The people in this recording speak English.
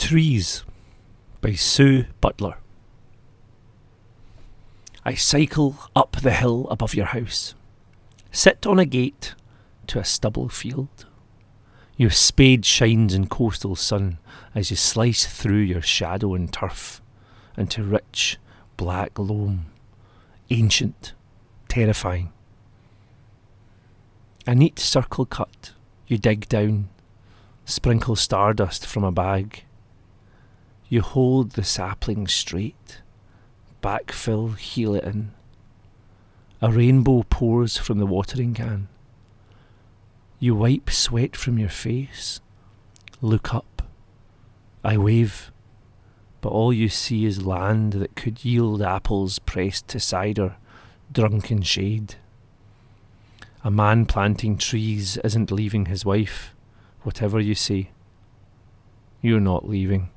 Trees by Sue Butler. I cycle up the hill above your house, sit on a gate to a stubble field. Your spade shines in coastal sun as you slice through your shadow and turf into rich black loam, ancient, terrifying. A neat circle cut, you dig down, sprinkle stardust from a bag. You hold the sapling straight, backfill, heel it in. A rainbow pours from the watering can. You wipe sweat from your face, look up. I wave, but all you see is land that could yield apples pressed to cider, drunk in shade. A man planting trees isn't leaving his wife, whatever you say. You're not leaving.